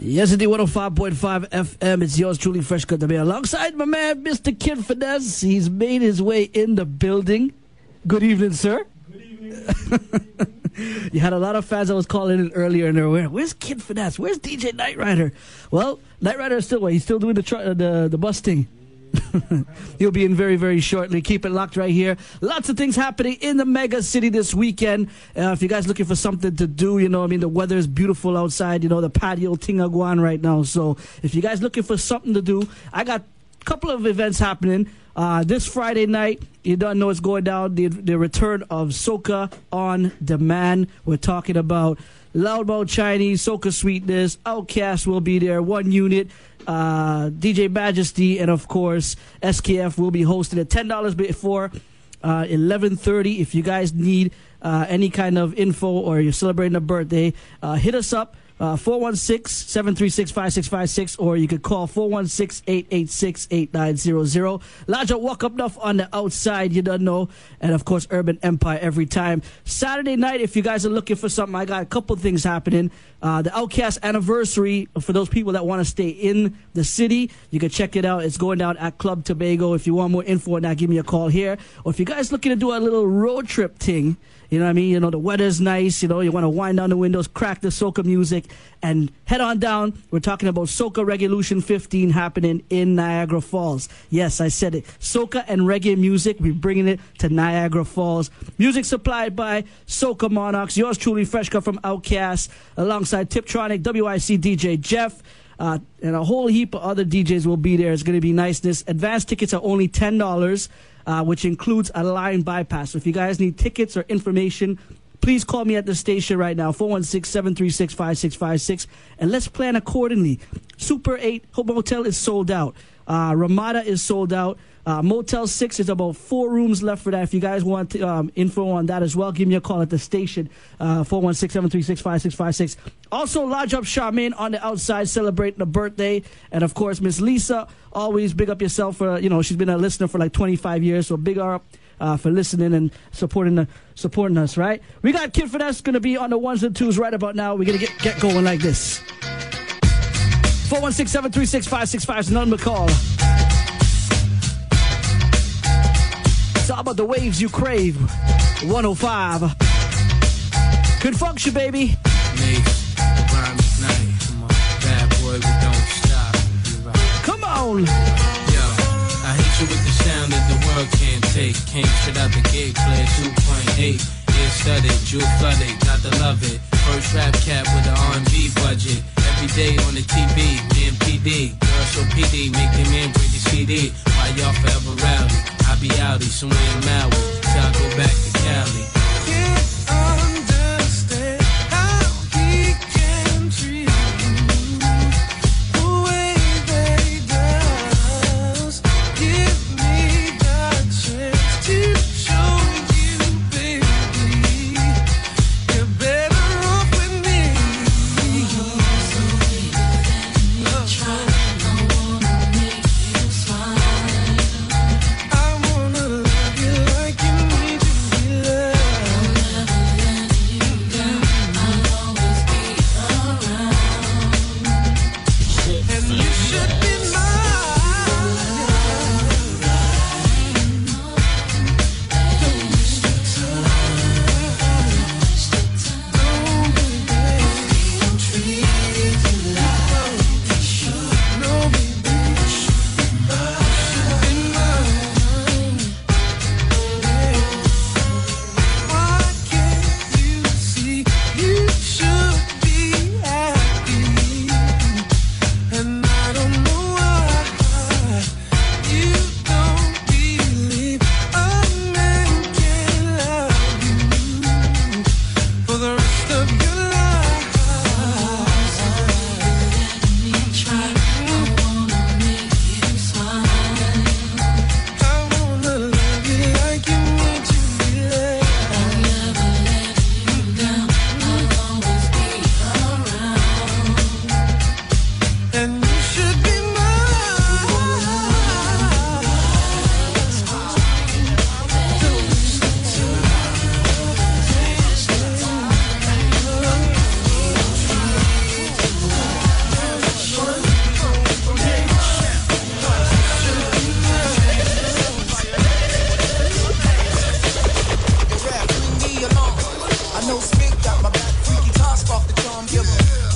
Yes, indeed, 105.5 FM. It's yours truly, Fresh Cut to be alongside my man, Mr. Kid Finesse. He's made his way in the building. Good evening, sir. Good evening. you had a lot of fans that was calling in earlier, and they're where, where's Kid Finesse? Where's DJ Night Rider? Well, Night Rider is still where? He's still doing the, tr- uh, the, the busting. He'll be in very, very shortly. Keep it locked right here. Lots of things happening in the mega city this weekend. Uh, if you guys looking for something to do, you know, I mean, the weather is beautiful outside. You know, the patio Tingaguan right now. So if you guys looking for something to do, I got a couple of events happening. Uh, this Friday night, you don't know what's going down. The, the return of Soca on demand. We're talking about Loudmouth Chinese, Soca Sweetness, Outcast will be there, one unit uh, DJ Majesty, and of course SKF will be hosting at ten dollars before uh, eleven thirty. If you guys need uh, any kind of info or you're celebrating a birthday, uh, hit us up. Uh, 416-736-5656 or you could call 416-886-8900. Laja Walk Up Enough on the outside, you don't know. And of course, Urban Empire every time. Saturday night, if you guys are looking for something, I got a couple things happening. Uh, the Outcast anniversary for those people that want to stay in the city. You can check it out. It's going down at Club Tobago. If you want more info on that, give me a call here. Or if you guys looking to do a little road trip thing, you know what I mean? You know, the weather's nice. You know, you want to wind down the windows, crack the soca music, and head on down. We're talking about Soca Revolution 15 happening in Niagara Falls. Yes, I said it. Soca and reggae music. We're bringing it to Niagara Falls. Music supplied by Soca Monarchs. Yours truly, Fresh Cut from Outcast, alongside Tiptronic, WIC DJ Jeff. Uh, and a whole heap of other DJs will be there. It's going to be niceness. Advanced tickets are only ten dollars uh, which includes a line bypass. So if you guys need tickets or information, please call me at the station right now, 416-736-5656, and let's plan accordingly. Super 8 Hotel is sold out. Uh, Ramada is sold out. Uh, Motel 6 is about four rooms left for that. If you guys want um, info on that as well, give me a call at the station, uh, 416-736-5656. Also, lodge up Charmaine on the outside celebrating a birthday. And of course, Miss Lisa, always big up yourself for, you know, she's been a listener for like 25 years. So big up uh, for listening and supporting the, supporting us, right? We got Kid Finesse going to be on the ones and twos right about now. We're going to get, get going like this. 416-736-565 is none but call. All about the waves you crave. 105. Good function, baby. Mase, rhyme McKnight. Come on, bad boy, we don't stop. You right. Come on. Yo, I hate you with the sound that the world can't take. Came straight out the gate, played 2.8. Ear studded, jewel flooded, got to love it. First rap cap with an R&B budget. Every day on the TV, me and PD. Girl, so PD, make them in, bring the CD. Why y'all forever rowdy? I be outie, somewhere in Maui. Till I go back to Cali.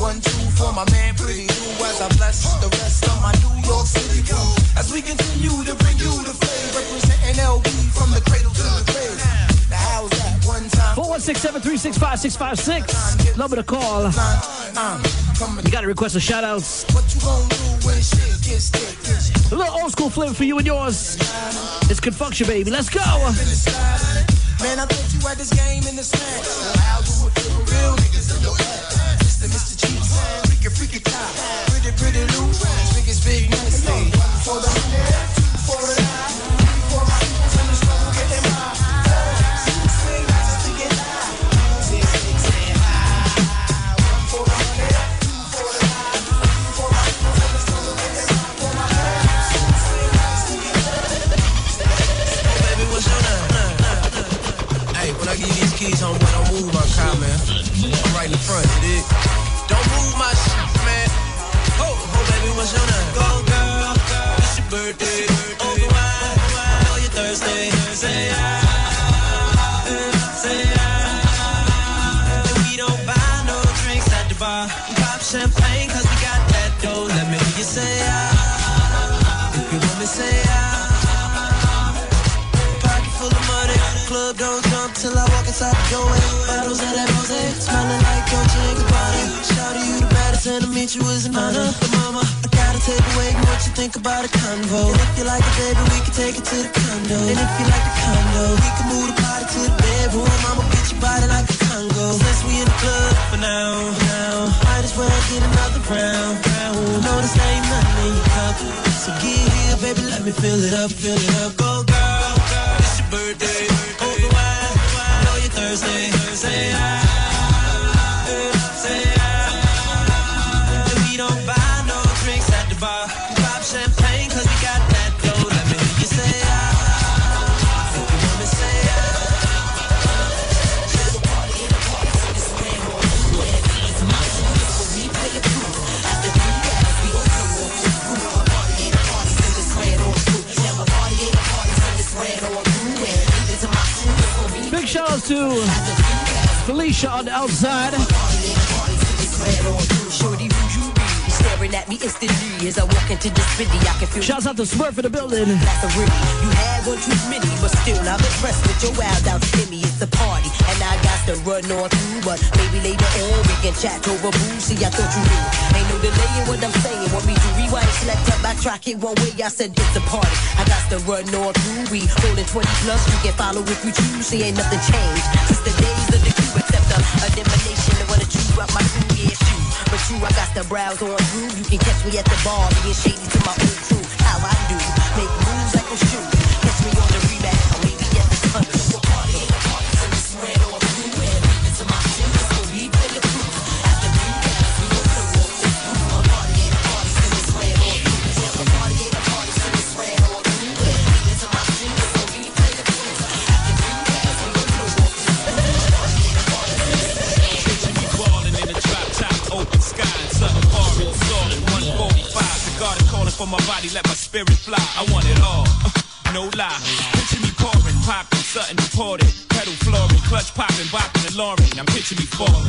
For my man Pretty Lou as I bless the rest of my New York City crew. As we continue to bring you the flame, representing LB from the cradle to the grave. Now how's that one time? 416-736-5656. Number to call. You gotta request a shout outs. What you gonna do when shit gets thick? A little old school flavor for you and yours. It's Confunction, baby. Let's go. Man, I thought you had this game in the smash. Well, how do it feel real niggas in your ass? Right in front? Don't move my shit, like Dolce and Gabbana. Shout you the baddest, and to meet you is an honor. But mama, I gotta take away what you think about a convo. And if you like it, baby, we can take it to the condo. And if you like the condo, we can move the party to the bedroom. I'ma get your body like a Congo. Since we in the club for now, now, might as well get another round. round. No, this ain't nothing in your cup. So get here, baby, let me fill it up, fill it up. Go, girl, to Felicia on the outside. Shorty, who you be? Staring at me instantly as I walk into the city. I can feel Shouts out to Smurf in the building. You one too many, but still I'm impressed with your wild out in. It's a party, and I got to run on through. But maybe later on we can chat over boo. See, I thought you knew. Ain't no delay in what I'm saying. Want me to rewind, select up, backtrack it one way. I said it's a party. I got to run on through. We rolling 20 plus. You can follow if you choose. See, ain't nothing changed since the days of the queue, except the elimination of one or two out my crew. Yeah, shoot. But true, I got to browse on through. You can catch me at the bar, being shady to my old crew. How I do, make moves like a shoe. Catch on the rebound, maybe at the tunnel. Party, party, so we spread all through and leave it my team. So we the crew. After rebound, we go walk through. A party, a party, so we spread all through. A party, a party, so we spread all through and leave it to my team. So we the crew. After rebound, we go to walk the Ballin' in the drop top, open sky, something foreign, assaulting 145. The garden calling for my body, let my spirit fly. I want it all, no lie. Picture me pouring, popping, something imported. Pedal flooring, clutch popping, bopping and Lauren. Now picture me falling.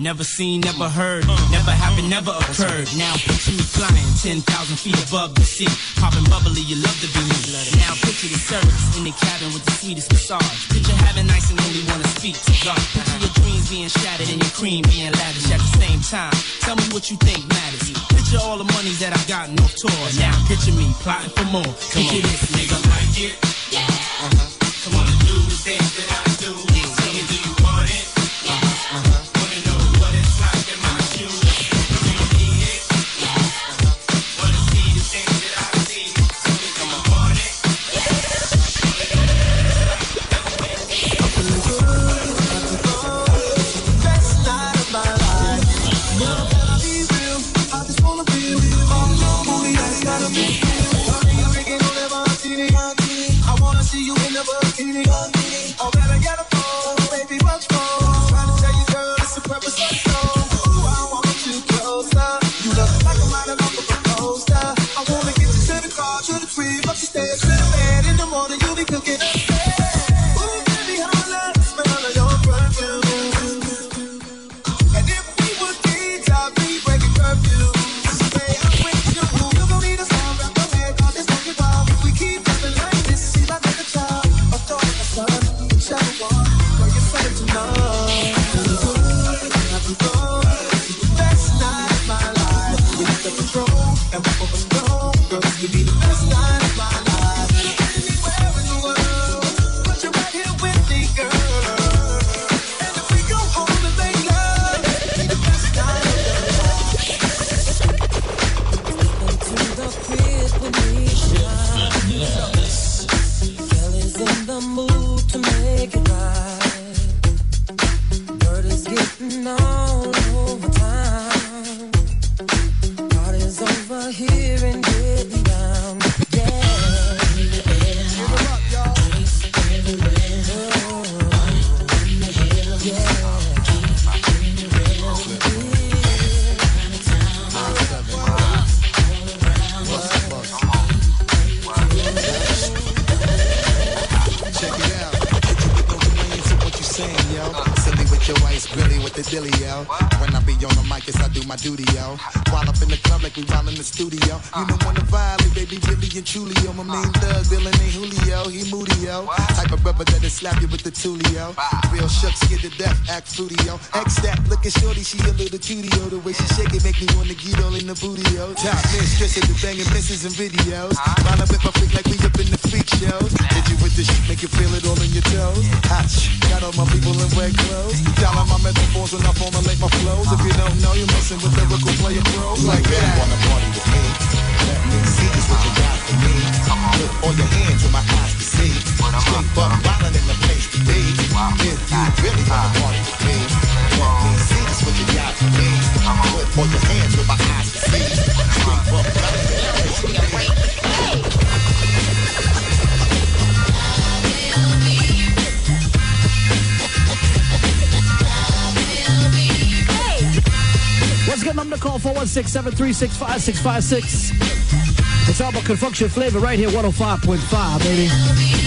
Never seen, never heard, never happened, never occurred. Now picture me flying 10,000 feet above the sea. Popping bubbly, you love to be me. Now picture the service in the cabin with the sweetest massage. Picture having nice and only wanna speak to God. Picture your dreams being shattered and your cream being lavish at the same time. Tell me what you think matters. Picture all the monies that I've gotten off tour. Now picture me plotting for more. Picture this nigga like it. Uh-huh. The dilly, yo. When I be on the mic, yes, I do my duty, yo. While up in the club like we while in the studio. You don't wanna violate, baby, really and truly, yo. My main thug, villain ain't Julio, he moody, yo. Type of brother that'll slap you with the tulio. Real shook, scared to death, act fruity, yo. X that, looking shorty, she a little cutie, yo. The way she shake it make me wanna get all in the booty, yo. Top mistress of the banging misses and videos. While I whip my freak like we up in the shows. Hit you with the shit, make you feel it all in your toes. Shit, got all my people in red clothes. Tell my metaphors when I formulate my flows. If you don't know, you're messing with lyrical player pros like that. wanna party with me? Let me see just what you got for me. Put all your hands with my eyes to see. Straight in the place to be. If you really wanna party with me, let me see just what you got for me. Put all your It's all about good flavor right here, 105.5, baby.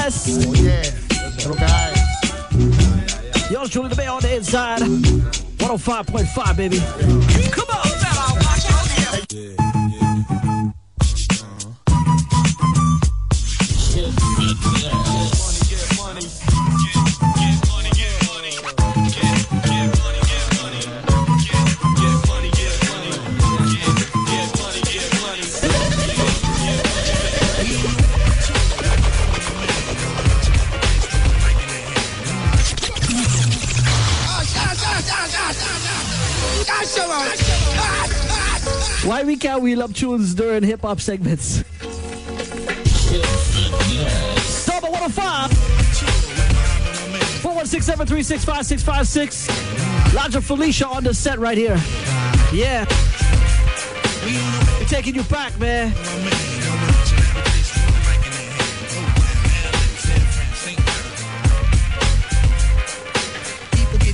Finesse. Oh yeah, little guys. Yours truly the bay on the inside. 105.5, baby. Come on. Why we can't wheel up tunes during hip hop segments? Double 105. 416-736-5656. Lodger Felicia on the set right here. Yeah. We're taking you back, man.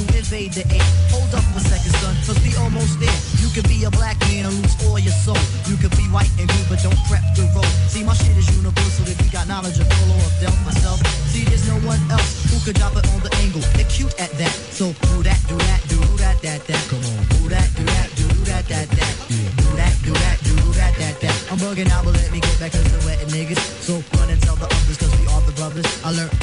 who invade the air. Hold up a second, son, cause we almost there. You can be a black man and lose all your soul. You can be white and blue, but don't prep the road. See, my shit is universal. If you got knowledge of Polo or Delft myself, see, there's no one else who could drop it on the angle. They're cute at that. So do that, do that, do that, that, that. Come on. Do that, do that, do that, that, that. Do that, do that, do that, that, that. I'm bugging out, but let me get back to the wet niggas. So run and tell the others, cause we are the brothers. I learned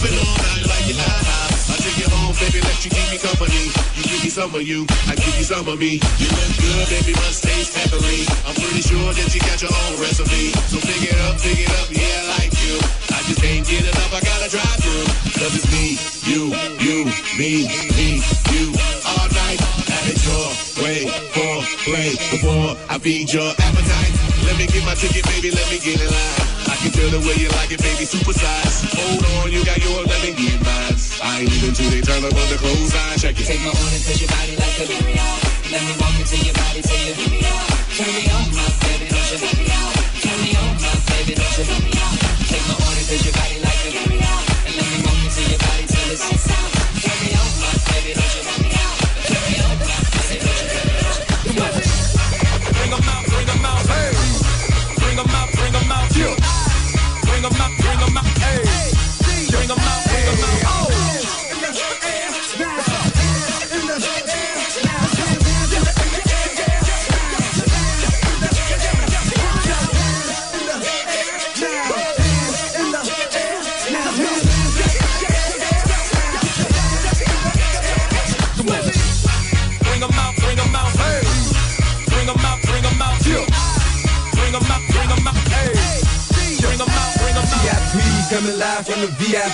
I open all night like high. I take you home, baby, let you keep me company. You give me some of you, I give you some of me. You look good, baby, must taste heavily. I'm pretty sure that you got your own recipe. So pick it up, pick it up, yeah, I like you. I just can't get enough, I gotta drive through. Cause it's me, you, you, me, me, you. All night, have it your way for play before I feed your appetite. Let me get my ticket, baby, let me get in line. I can tell the way you like it, baby, super size. Hold on, you got yours, let me get mine. I ain't even till they turn up on the clothes line. Check it. Take my order cause your body like a. Let me walk into your body till you. Turn me on, my baby, don't you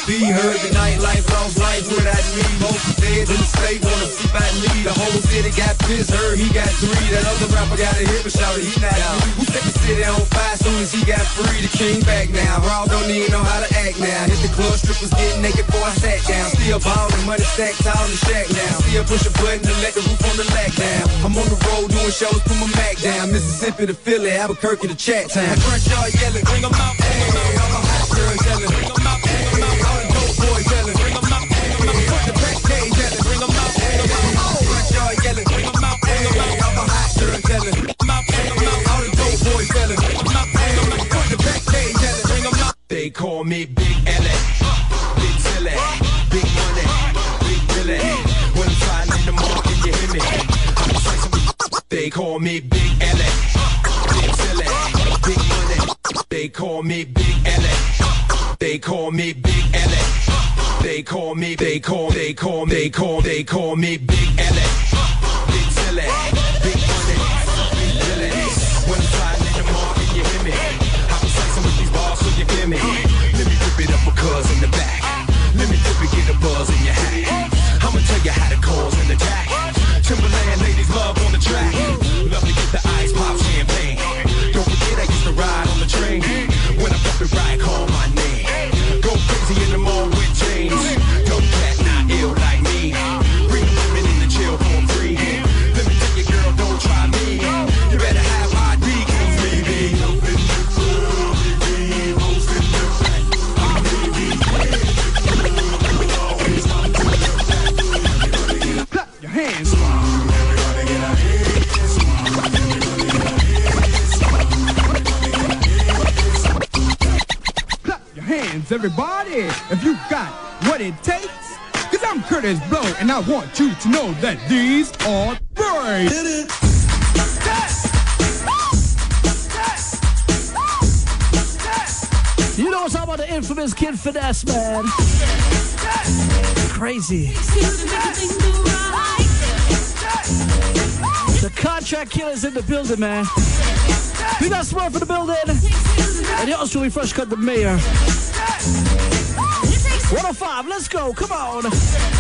VIP. Heard the nightlife, lost life without me. Most feds in the state wanna see by me. The whole city got pissed, heard he got three. That other rapper got a hit, but shouted he not me. Who set the city on fire soon as he got free? The king back now. Raw don't even know how to act now. Hit the club, strippers getting naked before I sat down. Still ballin', money stacked tall in the shack now. Still push a button to let the roof on the lack down. I'm on the road doing shows, put my Mac down. Mississippi to Philly, Albuquerque to Chat Town. Crenshaw yelling, Bring 'em out, out, all my hot girls yelling. bring 'em out, bring 'em out, me Big L.A. Big Silly. Big Money. Big Billy. When I'm trying in the market, you hear me. They call me Big L.A. Big Silly. Big Money. They call me Big L.A. They call me Big L.A. They call me, they call, they call, they call, they call me Big L.A. Big Silly. Dip Clap everybody. If you got what it takes, Cause I'm Kurtis Blow, and I want you to know that these are braids. You know what's up about the infamous Kid Finesse, man? Crazy. The contract killers in the building, man. We got Smurf in the building. And yours truly fresh cut the mayor. 105, let's go. Come on.